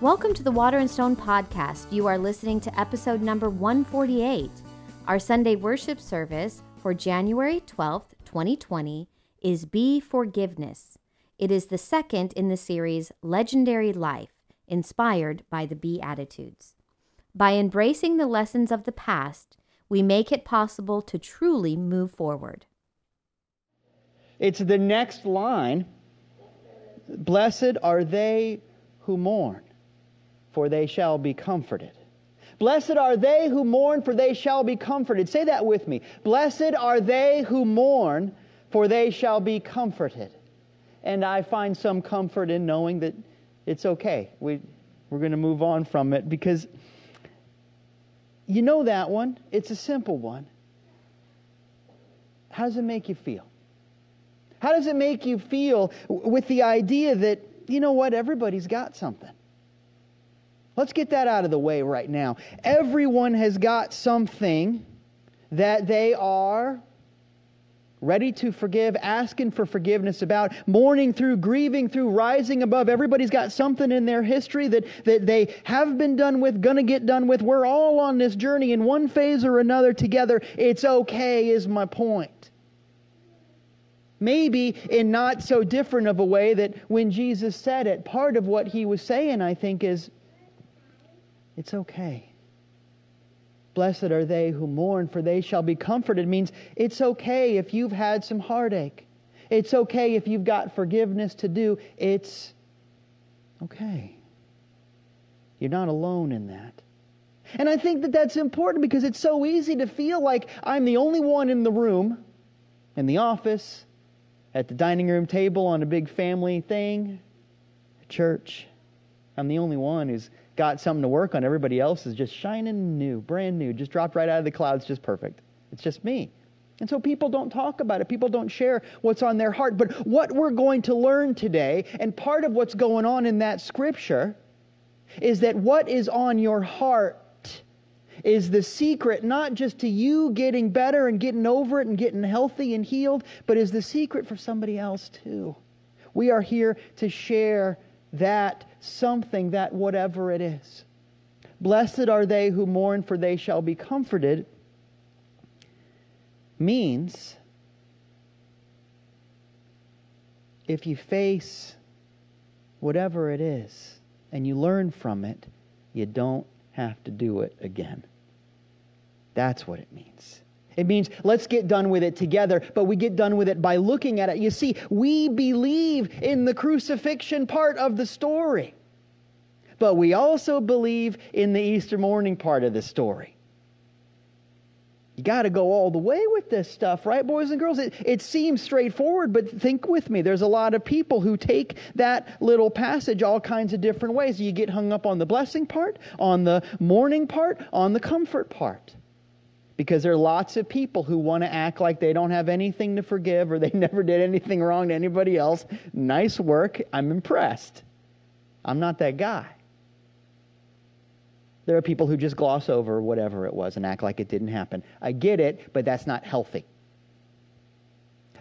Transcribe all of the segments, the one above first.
Welcome to the Water and Stone podcast. You are listening to episode number 148. Our Sunday worship service for January 12th, 2020 is Be Forgiveness. It is the second in the series Legendary Life, inspired by the Beatitudes. By embracing the lessons of the past, we make it possible to truly move forward. It's the next line Blessed are they who mourn, for they shall be comforted. Blessed are they who mourn, for they shall be comforted. Say that with me. Blessed are they who mourn, for they shall be comforted. And I find some comfort in knowing that it's okay. We, we're going to move on from it because you know that one. It's a simple one. How does it make you feel? How does it make you feel with the idea that, you know what, everybody's got something? Let's get that out of the way right now. Everyone has got something that they are ready to forgive, asking for forgiveness about, mourning through, grieving through, rising above. Everybody's got something in their history that, that they have been done with, gonna get done with. We're all on this journey in one phase or another together. It's okay, is my point. Maybe in not so different of a way that when Jesus said it, part of what he was saying, I think, is it's okay. Blessed are they who mourn, for they shall be comforted. Means it's okay if you've had some heartache. It's okay if you've got forgiveness to do. It's okay. You're not alone in that. And I think that that's important because it's so easy to feel like I'm the only one in the room, in the office, at the dining room table on a big family thing, church. I'm the only one who's got something to work on. Everybody else is just shining new, brand new, just dropped right out of the clouds, just perfect. It's just me. And so people don't talk about it. People don't share what's on their heart. But what we're going to learn today, and part of what's going on in that scripture, is that what is on your heart is the secret not just to you getting better and getting over it and getting healthy and healed, but is the secret for somebody else too. We are here to share that something, that whatever it is. Blessed are they who mourn, for they shall be comforted, means if you face whatever it is and you learn from it, you don't have to do it again. That's what it means. It means let's get done with it together, but we get done with it by looking at it. You see, we believe in the crucifixion part of the story, but we also believe in the Easter morning part of the story. You got to go all the way with this stuff, right, boys and girls? It, it seems straightforward, but think with me. There's a lot of people who take that little passage all kinds of different ways. You get hung up on the blessing part, on the mourning part, on the comfort part because there are lots of people who want to act like they don't have anything to forgive or they never did anything wrong to anybody else. Nice work. I'm impressed. I'm not that guy. There are people who just gloss over whatever it was and act like it didn't happen. I get it, but that's not healthy.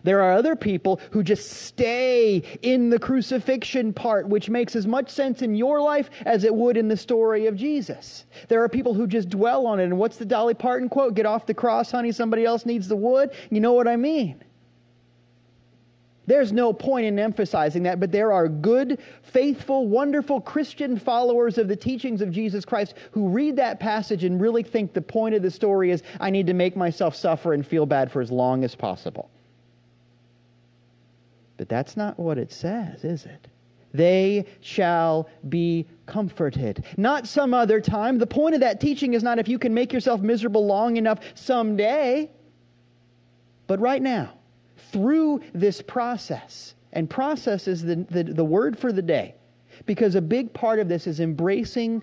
There are other people who just stay in the crucifixion part, which makes as much sense in your life as it would in the story of Jesus. There are people who just dwell on it. And what's the Dolly Parton quote? Get off the cross, honey, somebody else needs the wood. You know what I mean. There's no point in emphasizing that, but there are good, faithful, wonderful Christian followers of the teachings of Jesus Christ who read that passage and really think the point of the story is I need to make myself suffer and feel bad for as long as possible. But that's not what it says, is it? They shall be comforted. Not some other time. The point of that teaching is not if you can make yourself miserable long enough someday, but right now, through this process. And process is the, the, the word for the day, because a big part of this is embracing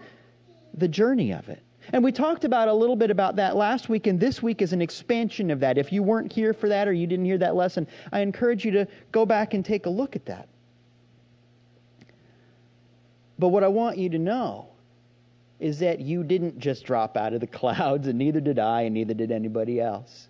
the journey of it. And we talked about a little bit about that last week, and this week is an expansion of that. If you weren't here for that or you didn't hear that lesson, I encourage you to go back and take a look at that. But what I want you to know is that you didn't just drop out of the clouds, and neither did I, and neither did anybody else.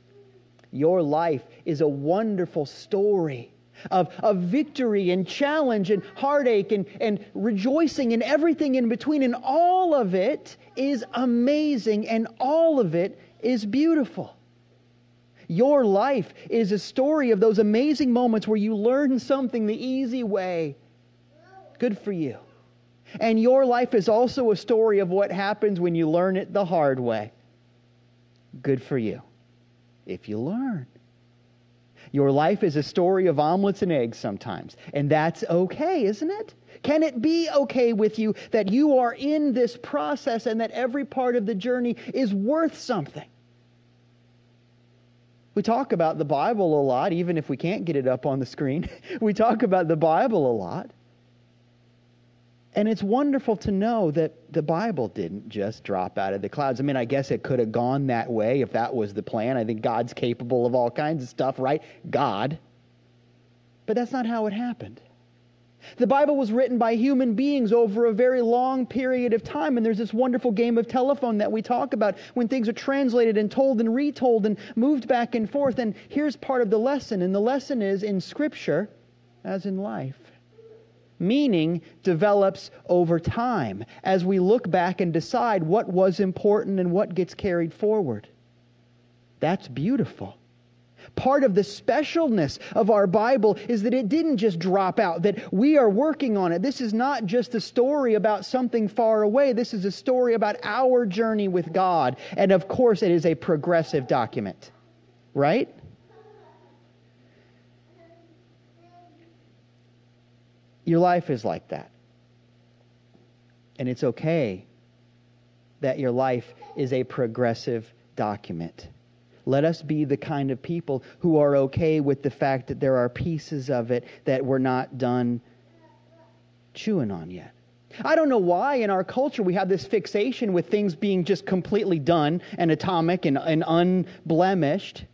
Your life is a wonderful story of, of victory and challenge and heartache and, and rejoicing and everything in between. And all of it is amazing and all of it is beautiful. Your life is a story of those amazing moments where you learn something the easy way. Good for you. And your life is also a story of what happens when you learn it the hard way. Good for you. If you learn. Your life is a story of omelets and eggs sometimes. And that's okay, isn't it? Can it be okay with you that you are in this process and that every part of the journey is worth something? We talk about the Bible a lot, even if we can't get it up on the screen. we talk about the Bible a lot. And it's wonderful to know that the Bible didn't just drop out of the clouds. I mean, I guess it could have gone that way if that was the plan. I think God's capable of all kinds of stuff, right? God. But that's not how it happened. The Bible was written by human beings over a very long period of time, and there's this wonderful game of telephone that we talk about when things are translated and told and retold and moved back and forth. And here's part of the lesson, and the lesson is in Scripture, as in life meaning develops over time as we look back and decide what was important and what gets carried forward. That's beautiful. Part of the specialness of our Bible is that it didn't just drop out, that we are working on it. This is not just a story about something far away. This is a story about our journey with God. And of course, it is a progressive document, right? Your life is like that. And it's okay that your life is a progressive document. Let us be the kind of people who are okay with the fact that there are pieces of it that we're not done chewing on yet. I don't know why in our culture we have this fixation with things being just completely done and atomic and, and unblemished.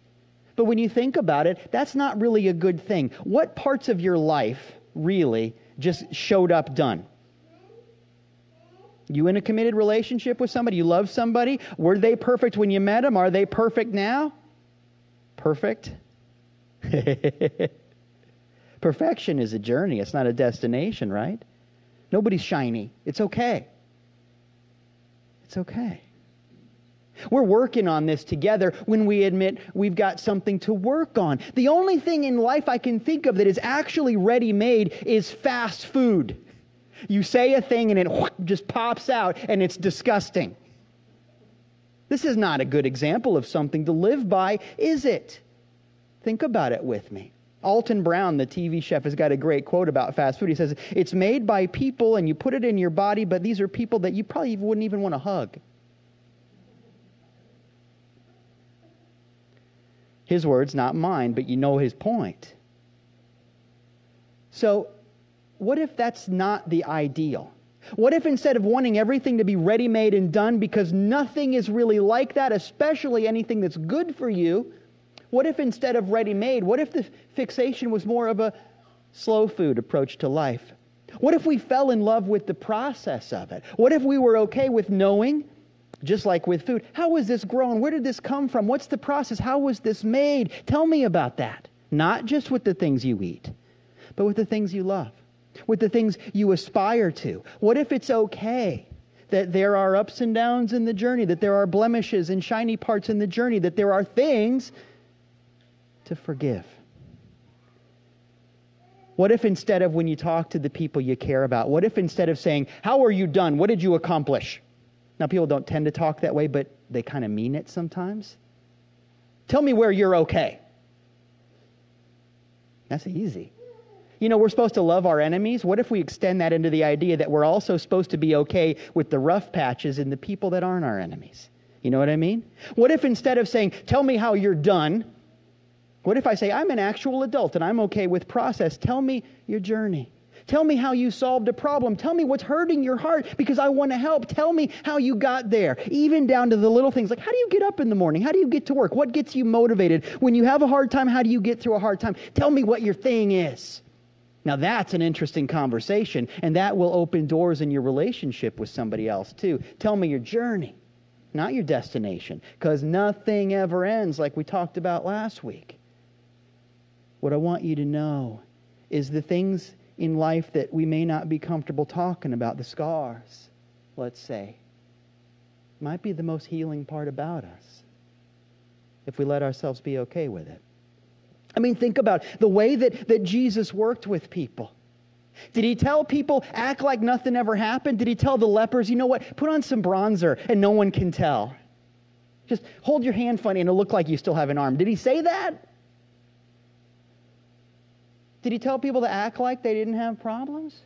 But when you think about it, that's not really a good thing. What parts of your life really just showed up done. You in a committed relationship with somebody? You love somebody? Were they perfect when you met them? Are they perfect now? Perfect? Perfection is a journey, it's not a destination, right? Nobody's shiny. It's okay. It's okay. We're working on this together when we admit we've got something to work on. The only thing in life I can think of that is actually ready made is fast food. You say a thing and it just pops out and it's disgusting. This is not a good example of something to live by, is it? Think about it with me. Alton Brown, the TV chef, has got a great quote about fast food. He says, It's made by people and you put it in your body, but these are people that you probably wouldn't even want to hug. His words, not mine, but you know his point. So, what if that's not the ideal? What if instead of wanting everything to be ready made and done because nothing is really like that, especially anything that's good for you, what if instead of ready made, what if the fixation was more of a slow food approach to life? What if we fell in love with the process of it? What if we were okay with knowing just like with food, how was this grown? Where did this come from? What's the process? How was this made? Tell me about that. Not just with the things you eat, but with the things you love, with the things you aspire to. What if it's okay that there are ups and downs in the journey, that there are blemishes and shiny parts in the journey, that there are things to forgive? What if instead of when you talk to the people you care about, what if instead of saying, How are you done? What did you accomplish? Now, people don't tend to talk that way, but they kind of mean it sometimes. Tell me where you're okay. That's easy. You know, we're supposed to love our enemies. What if we extend that into the idea that we're also supposed to be okay with the rough patches and the people that aren't our enemies? You know what I mean? What if instead of saying, tell me how you're done, what if I say, I'm an actual adult and I'm okay with process? Tell me your journey. Tell me how you solved a problem. Tell me what's hurting your heart because I want to help. Tell me how you got there, even down to the little things like how do you get up in the morning? How do you get to work? What gets you motivated? When you have a hard time, how do you get through a hard time? Tell me what your thing is. Now, that's an interesting conversation, and that will open doors in your relationship with somebody else, too. Tell me your journey, not your destination, because nothing ever ends like we talked about last week. What I want you to know is the things in life that we may not be comfortable talking about, the scars, let's say, might be the most healing part about us if we let ourselves be okay with it. I mean, think about the way that, that Jesus worked with people. Did he tell people, act like nothing ever happened? Did he tell the lepers, you know what, put on some bronzer and no one can tell? Just hold your hand funny and it'll look like you still have an arm. Did he say that? Did he tell people to act like they didn't have problems?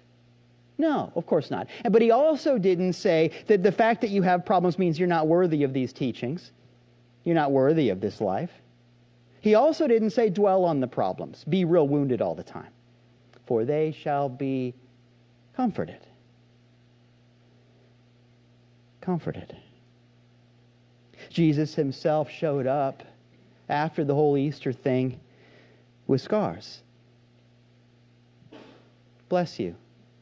No, of course not. But he also didn't say that the fact that you have problems means you're not worthy of these teachings. You're not worthy of this life. He also didn't say dwell on the problems, be real wounded all the time, for they shall be comforted. Comforted. Jesus himself showed up after the whole Easter thing with scars. Bless you.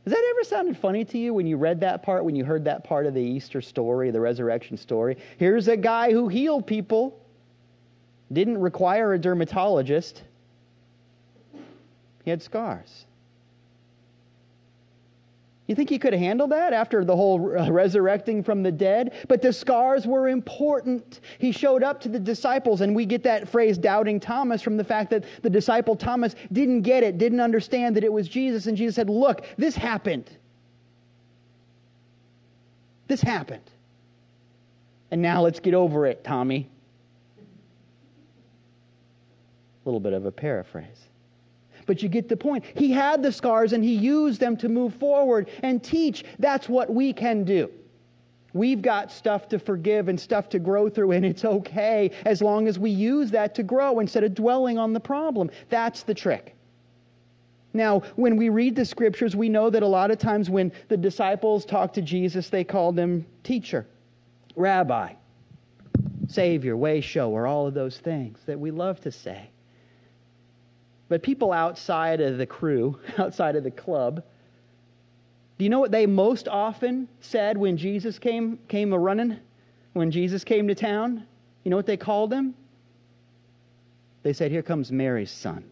Has that ever sounded funny to you when you read that part, when you heard that part of the Easter story, the resurrection story? Here's a guy who healed people, didn't require a dermatologist, he had scars. You think he could have handled that after the whole uh, resurrecting from the dead? But the scars were important. He showed up to the disciples, and we get that phrase doubting Thomas from the fact that the disciple Thomas didn't get it, didn't understand that it was Jesus. And Jesus said, Look, this happened. This happened. And now let's get over it, Tommy. A little bit of a paraphrase. But you get the point. He had the scars and he used them to move forward and teach. That's what we can do. We've got stuff to forgive and stuff to grow through, and it's okay as long as we use that to grow instead of dwelling on the problem. That's the trick. Now, when we read the scriptures, we know that a lot of times when the disciples talked to Jesus, they called him teacher, rabbi, savior, way shower, all of those things that we love to say. But people outside of the crew, outside of the club, do you know what they most often said when Jesus came came a running? When Jesus came to town? You know what they called him? They said, Here comes Mary's son.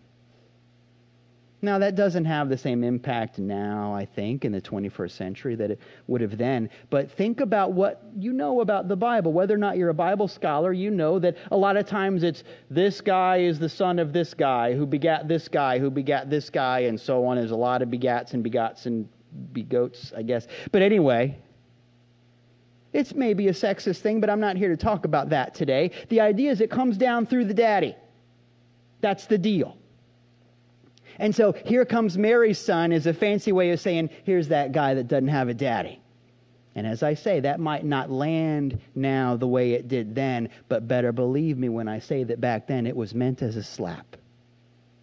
Now, that doesn't have the same impact now, I think, in the 21st century that it would have then. But think about what you know about the Bible. Whether or not you're a Bible scholar, you know that a lot of times it's this guy is the son of this guy who begat this guy who begat this guy, and so on. There's a lot of begats and begots and begoats, I guess. But anyway, it's maybe a sexist thing, but I'm not here to talk about that today. The idea is it comes down through the daddy. That's the deal. And so here comes Mary's son is a fancy way of saying, here's that guy that doesn't have a daddy. And as I say, that might not land now the way it did then, but better believe me when I say that back then it was meant as a slap.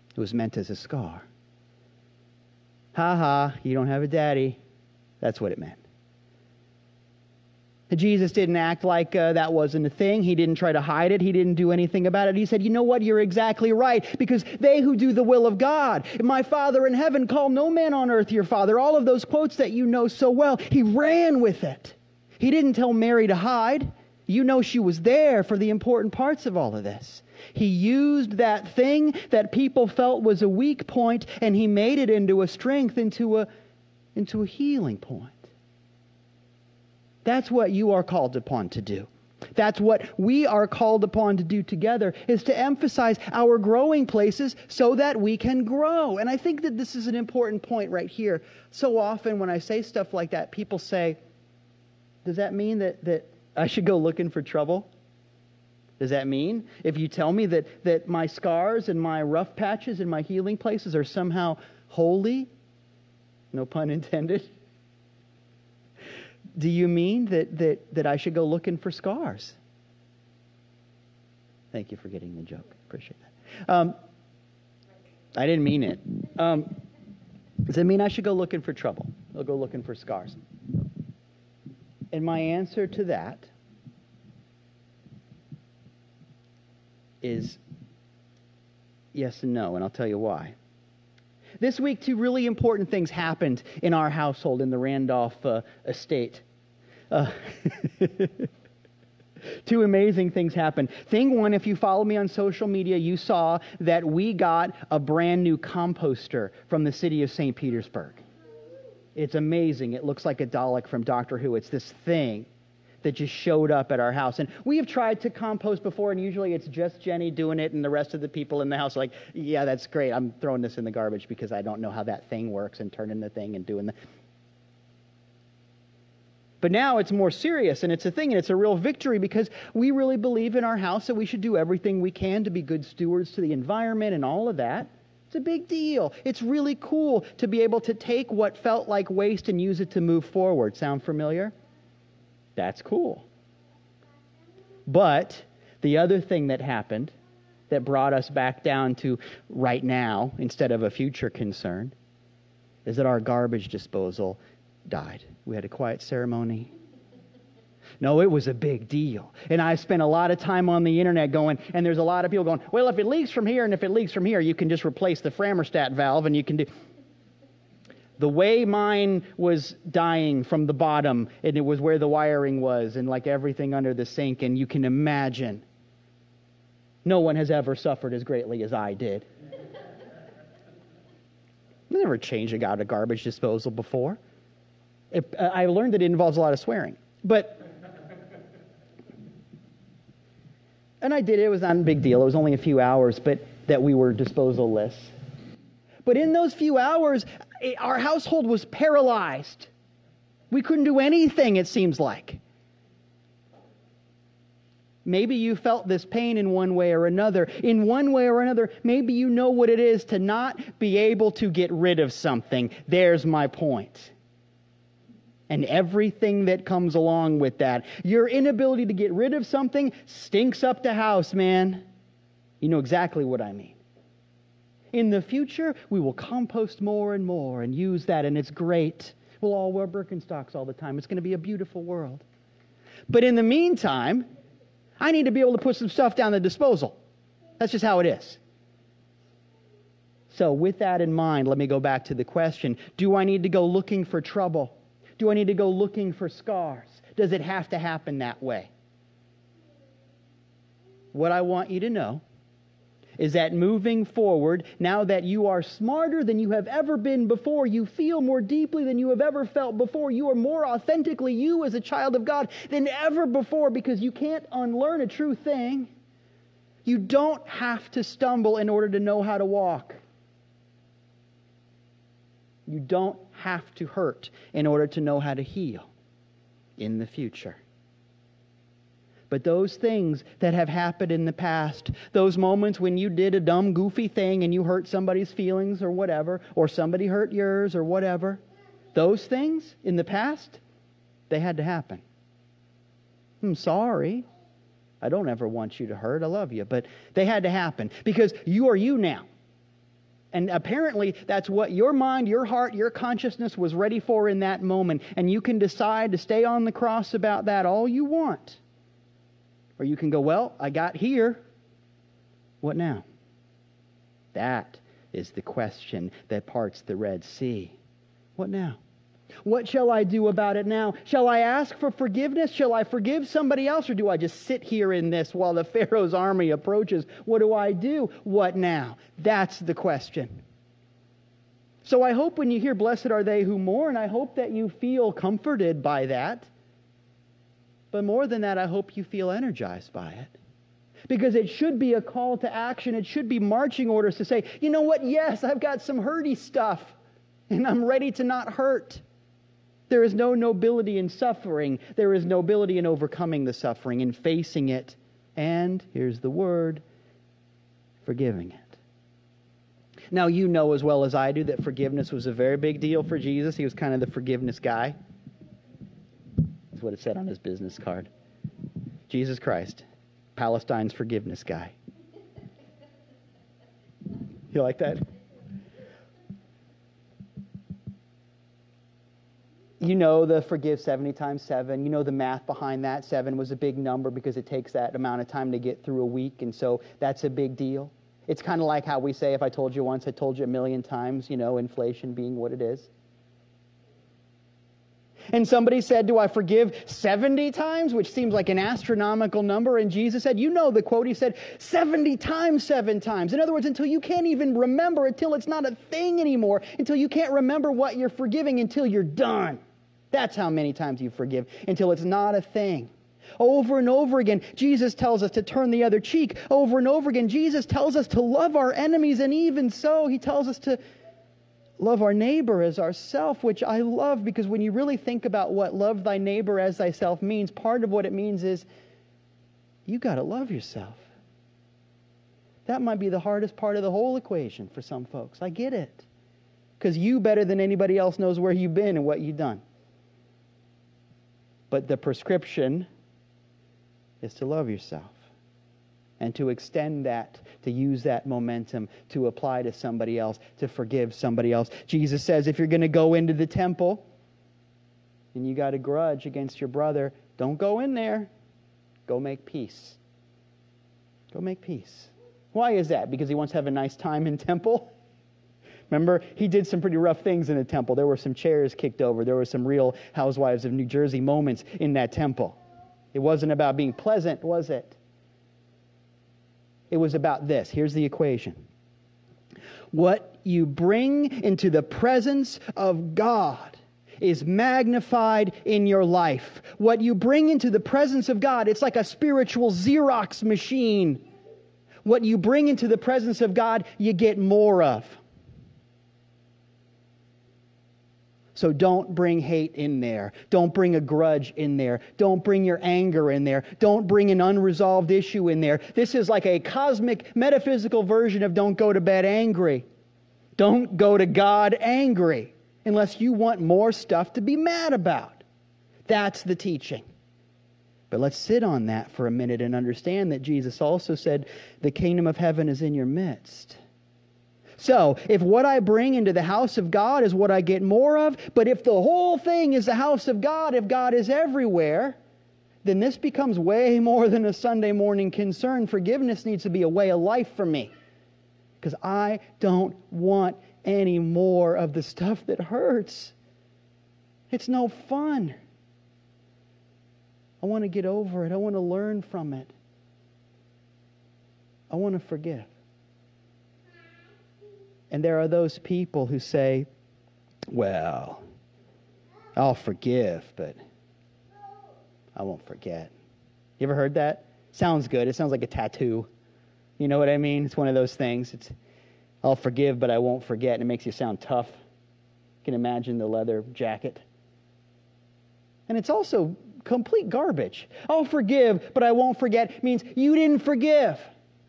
It was meant as a scar. Ha ha, you don't have a daddy. That's what it meant. Jesus didn't act like uh, that wasn't a thing. He didn't try to hide it. He didn't do anything about it. He said, You know what? You're exactly right. Because they who do the will of God, my Father in heaven, call no man on earth your Father. All of those quotes that you know so well, he ran with it. He didn't tell Mary to hide. You know she was there for the important parts of all of this. He used that thing that people felt was a weak point and he made it into a strength, into a, into a healing point. That's what you are called upon to do. That's what we are called upon to do together is to emphasize our growing places so that we can grow. And I think that this is an important point right here. So often when I say stuff like that, people say, does that mean that, that I should go looking for trouble? Does that mean if you tell me that, that my scars and my rough patches and my healing places are somehow holy? No pun intended do you mean that, that, that I should go looking for scars? Thank you for getting the joke. Appreciate that. Um, I didn't mean it. Um, does it mean I should go looking for trouble? I'll go looking for scars. And my answer to that is yes and no, and I'll tell you why. This week, two really important things happened in our household in the Randolph uh, estate. Uh, Two amazing things happened. Thing one, if you follow me on social media, you saw that we got a brand new composter from the city of St. Petersburg. It's amazing. It looks like a Dalek from Doctor Who. It's this thing that just showed up at our house. And we have tried to compost before, and usually it's just Jenny doing it, and the rest of the people in the house are like, yeah, that's great. I'm throwing this in the garbage because I don't know how that thing works and turning the thing and doing the. But now it's more serious and it's a thing and it's a real victory because we really believe in our house that we should do everything we can to be good stewards to the environment and all of that. It's a big deal. It's really cool to be able to take what felt like waste and use it to move forward. Sound familiar? That's cool. But the other thing that happened that brought us back down to right now instead of a future concern is that our garbage disposal died. We had a quiet ceremony. No, it was a big deal. And I spent a lot of time on the internet going, and there's a lot of people going, well, if it leaks from here and if it leaks from here, you can just replace the Framerstat valve and you can do. The way mine was dying from the bottom, and it was where the wiring was, and like everything under the sink, and you can imagine. No one has ever suffered as greatly as I did. I never changed a out of garbage disposal before. It, I learned that it involves a lot of swearing. But And I did it. It was not a big deal. It was only a few hours, but that we were disposalless. But in those few hours, eh, our household was paralyzed. We couldn't do anything, it seems like. Maybe you felt this pain in one way or another. In one way or another, maybe you know what it is to not be able to get rid of something. There's my point and everything that comes along with that. Your inability to get rid of something stinks up the house, man. You know exactly what I mean. In the future, we will compost more and more and use that, and it's great. We'll all wear Birkenstocks all the time. It's going to be a beautiful world. But in the meantime, I need to be able to put some stuff down the disposal. That's just how it is. So, with that in mind, let me go back to the question Do I need to go looking for trouble? Do I need to go looking for scars? Does it have to happen that way? What I want you to know is that moving forward, now that you are smarter than you have ever been before, you feel more deeply than you have ever felt before, you are more authentically you as a child of God than ever before because you can't unlearn a true thing. You don't have to stumble in order to know how to walk. You don't have to hurt in order to know how to heal in the future. But those things that have happened in the past, those moments when you did a dumb, goofy thing and you hurt somebody's feelings or whatever, or somebody hurt yours or whatever, those things in the past, they had to happen. I'm sorry. I don't ever want you to hurt. I love you. But they had to happen because you are you now. And apparently, that's what your mind, your heart, your consciousness was ready for in that moment. And you can decide to stay on the cross about that all you want. Or you can go, well, I got here. What now? That is the question that parts the Red Sea. What now? What shall I do about it now? Shall I ask for forgiveness? Shall I forgive somebody else? Or do I just sit here in this while the Pharaoh's army approaches? What do I do? What now? That's the question. So I hope when you hear, Blessed are they who mourn, I hope that you feel comforted by that. But more than that, I hope you feel energized by it. Because it should be a call to action. It should be marching orders to say, you know what? Yes, I've got some hurty stuff, and I'm ready to not hurt. There is no nobility in suffering. There is nobility in overcoming the suffering, in facing it, and, here's the word, forgiving it. Now, you know as well as I do that forgiveness was a very big deal for Jesus. He was kind of the forgiveness guy. That's what it said on his business card. Jesus Christ, Palestine's forgiveness guy. You like that? You know the forgive 70 times 7 you know the math behind that 7 was a big number because it takes that amount of time to get through a week and so that's a big deal it's kind of like how we say if i told you once i told you a million times you know inflation being what it is And somebody said, Do I forgive 70 times? Which seems like an astronomical number. And Jesus said, You know the quote. He said, 70 times, seven times. In other words, until you can't even remember, until it's not a thing anymore, until you can't remember what you're forgiving until you're done. That's how many times you forgive, until it's not a thing. Over and over again, Jesus tells us to turn the other cheek. Over and over again, Jesus tells us to love our enemies, and even so, he tells us to love our neighbor as ourself, which I love because when you really think about what love thy neighbor as thyself means, part of what it means is you got to love yourself. That might be the hardest part of the whole equation for some folks. I get it. Because you, better than anybody else, knows where you've been and what you've done. But the prescription is to love yourself and to extend that, to use that momentum to apply to somebody else, to forgive somebody else. Jesus says if you're going to go into the temple and you got a grudge against your brother, don't go in there. Go make peace. Go make peace. Why is that? Because he wants to have a nice time in temple? Remember, he did some pretty rough things in the temple. There were some chairs kicked over. There were some real housewives of New Jersey moments in that temple. It wasn't about being pleasant, was it? It was about this. Here's the equation. What you bring into the presence of God is magnified in your life. What you bring into the presence of God, it's like a spiritual Xerox machine. What you bring into the presence of God, you get more of. So don't bring hate in there. Don't bring a grudge in there. Don't bring your anger in there. Don't bring an unresolved issue in there. This is like a cosmic, metaphysical version of don't go to bed angry. Don't go to God angry unless you want more stuff to be mad about. That's the teaching. But let's sit on that for a minute and understand that Jesus also said, The kingdom of heaven is in your midst. So, if what I bring into the house of God is what I get more of, but if the whole thing is the house of God, if God is everywhere, then this becomes way more than a Sunday morning concern. Forgiveness needs to be a way of life for me. Because I don't want any more of the stuff that hurts. It's no fun. I want to get over it. I want to learn from it. I want to forgive. And there are those people who say, well, I'll forgive, but I won't forget. You ever heard that? Sounds good. It sounds like a tattoo. You know what I mean? It's one of those things. It's I'll forgive, but I won't forget, and it makes you sound tough. You can imagine the leather jacket. And it's also complete garbage. I'll forgive, but I won't forget means you didn't forgive.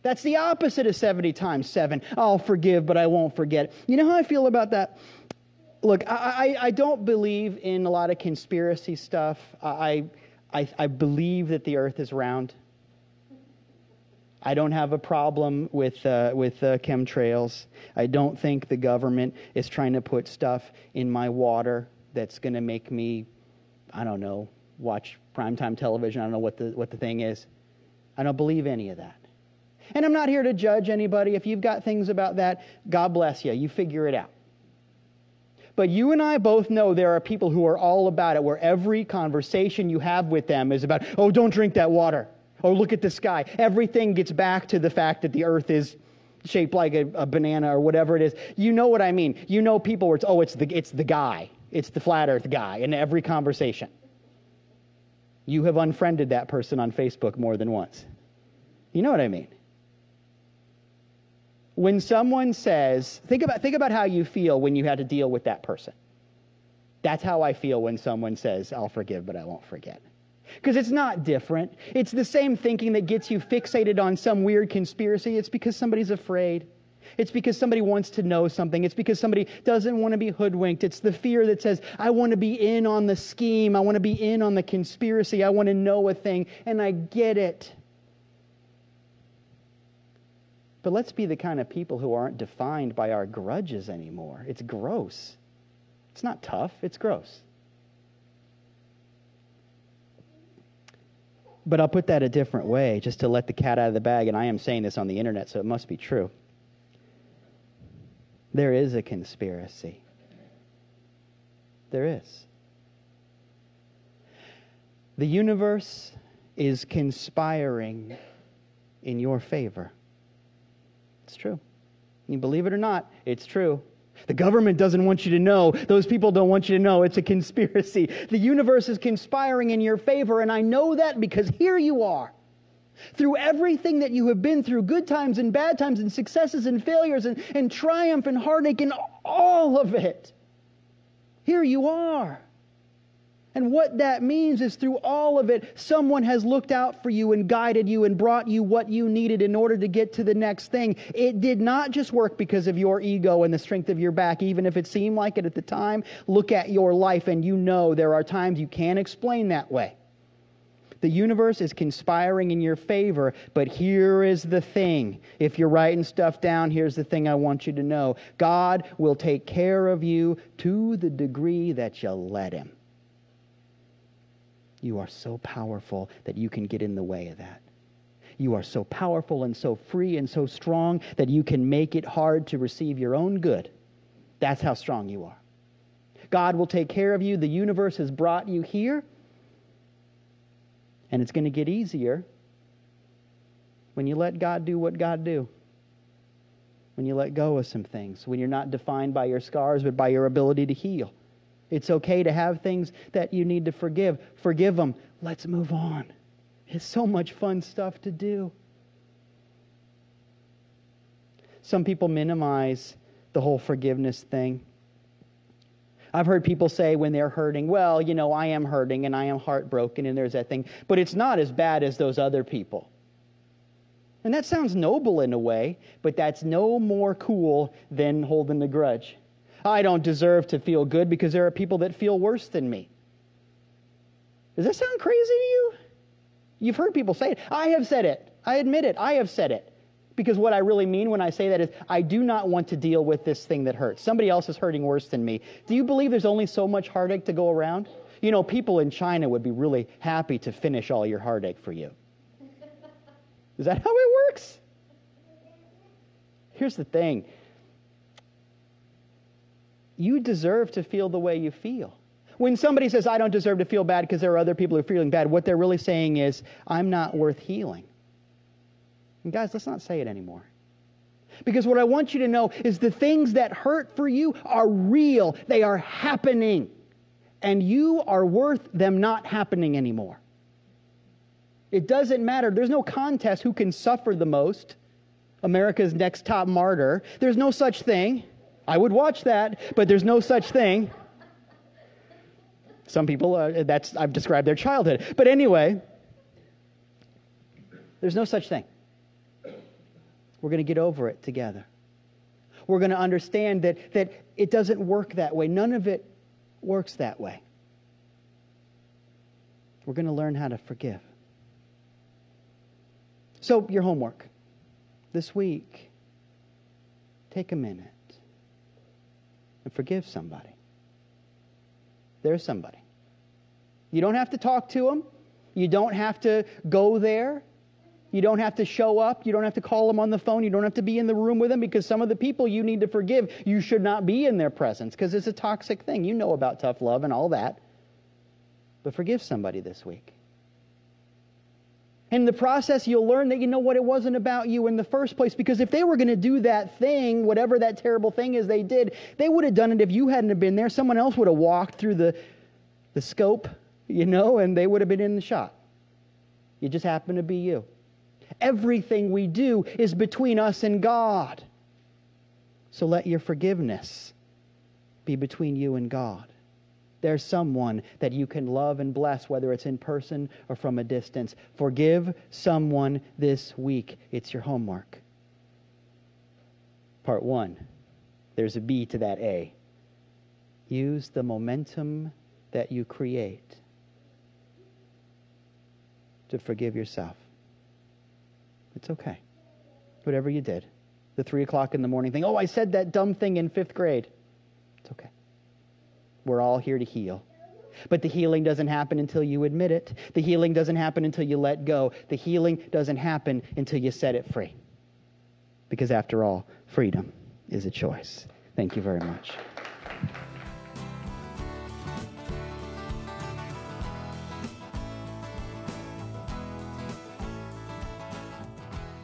That's the opposite of 70 times 7. I'll forgive, but I won't forget. You know how I feel about that? Look, I, I, I don't believe in a lot of conspiracy stuff. I, I, I believe that the earth is round. I don't have a problem with, uh, with uh, chemtrails. I don't think the government is trying to put stuff in my water that's going to make me, I don't know, watch primetime television. I don't know what the, what the thing is. I don't believe any of that. And I'm not here to judge anybody. If you've got things about that, God bless you. You figure it out. But you and I both know there are people who are all about it, where every conversation you have with them is about, oh, don't drink that water. Oh, look at the sky. Everything gets back to the fact that the earth is shaped like a, a banana or whatever it is. You know what I mean. You know people where it's, oh, it's the, it's the guy. It's the flat earth guy in every conversation. You have unfriended that person on Facebook more than once. You know what I mean when someone says, think about, think about how you feel when you had to deal with that person. That's how I feel when someone says, I'll forgive, but I won't forget. Because it's not different. It's the same thinking that gets you fixated on some weird conspiracy. It's because somebody's afraid. It's because somebody wants to know something. It's because somebody doesn't want to be hoodwinked. It's the fear that says, I want to be in on the scheme. I want to be in on the conspiracy. I want to know a thing. And I get it. But let's be the kind of people who aren't defined by our grudges anymore. It's gross. It's not tough, it's gross. But I'll put that a different way just to let the cat out of the bag, and I am saying this on the internet, so it must be true. There is a conspiracy. There is. The universe is conspiring in your favor. It's true. You believe it or not, it's true. The government doesn't want you to know. Those people don't want you to know. It's a conspiracy. The universe is conspiring in your favor, and I know that because here you are. Through everything that you have been through, good times and bad times, and successes and failures, and, and triumph and heartache, and all of it. Here you are. And what that means is through all of it, someone has looked out for you and guided you and brought you what you needed in order to get to the next thing. It did not just work because of your ego and the strength of your back, even if it seemed like it at the time. Look at your life and you know there are times you can't explain that way. The universe is conspiring in your favor, but here is the thing. If you're writing stuff down, here's the thing I want you to know God will take care of you to the degree that you let Him. You are so powerful that you can get in the way of that. You are so powerful and so free and so strong that you can make it hard to receive your own good. That's how strong you are. God will take care of you. The universe has brought you here. And it's going to get easier when you let God do what God do. When you let go of some things, when you're not defined by your scars but by your ability to heal. It's okay to have things that you need to forgive. Forgive them. Let's move on. It's so much fun stuff to do. Some people minimize the whole forgiveness thing. I've heard people say when they're hurting, well, you know, I am hurting and I am heartbroken and there's that thing, but it's not as bad as those other people. And that sounds noble in a way, but that's no more cool than holding the grudge. I don't deserve to feel good because there are people that feel worse than me. Does that sound crazy to you? You've heard people say it. I have said it. I admit it. I have said it. Because what I really mean when I say that is, I do not want to deal with this thing that hurts. Somebody else is hurting worse than me. Do you believe there's only so much heartache to go around? You know, people in China would be really happy to finish all your heartache for you. Is that how it works? Here's the thing you deserve to feel the way you feel. When somebody says, I don't deserve to feel bad because there are other people who are feeling bad, what they're really saying is, I'm not worth healing. And guys, let's not say it anymore. Because what I want you to know is the things that hurt for you are real, they are happening. And you are worth them not happening anymore. It doesn't matter. There's no contest who can suffer the most. America's next top martyr. There's no such thing. I would watch that, but there's no such thing. Some people, uh, that's I've described their childhood. But anyway, there's no such thing. We're going to get over it together. We're going to understand that, that it doesn't work that way. None of it works that way. We're going to learn how to forgive. So, your homework this week take a minute and forgive somebody. There's somebody. You don't have to talk to them, you don't have to go there. You don't have to show up. You don't have to call them on the phone. You don't have to be in the room with them because some of the people you need to forgive, you should not be in their presence because it's a toxic thing. You know about tough love and all that. But forgive somebody this week. In the process, you'll learn that you know what it wasn't about you in the first place. Because if they were going to do that thing, whatever that terrible thing is they did, they would have done it if you hadn't have been there. Someone else would have walked through the, the scope, you know, and they would have been in the shot. It just happened to be you. Everything we do is between us and God. So let your forgiveness be between you and God. There's someone that you can love and bless, whether it's in person or from a distance. Forgive someone this week. It's your homework. Part one. There's a B to that A. Use the momentum that you create to forgive yourself. It's okay. Whatever you did. The three o'clock in the morning thing. Oh, I said that dumb thing in fifth grade. We're all here to heal. But the healing doesn't happen until you admit it. The healing doesn't happen until you let go. The healing doesn't happen until you set it free. Because after all, freedom is a choice. Thank you very much.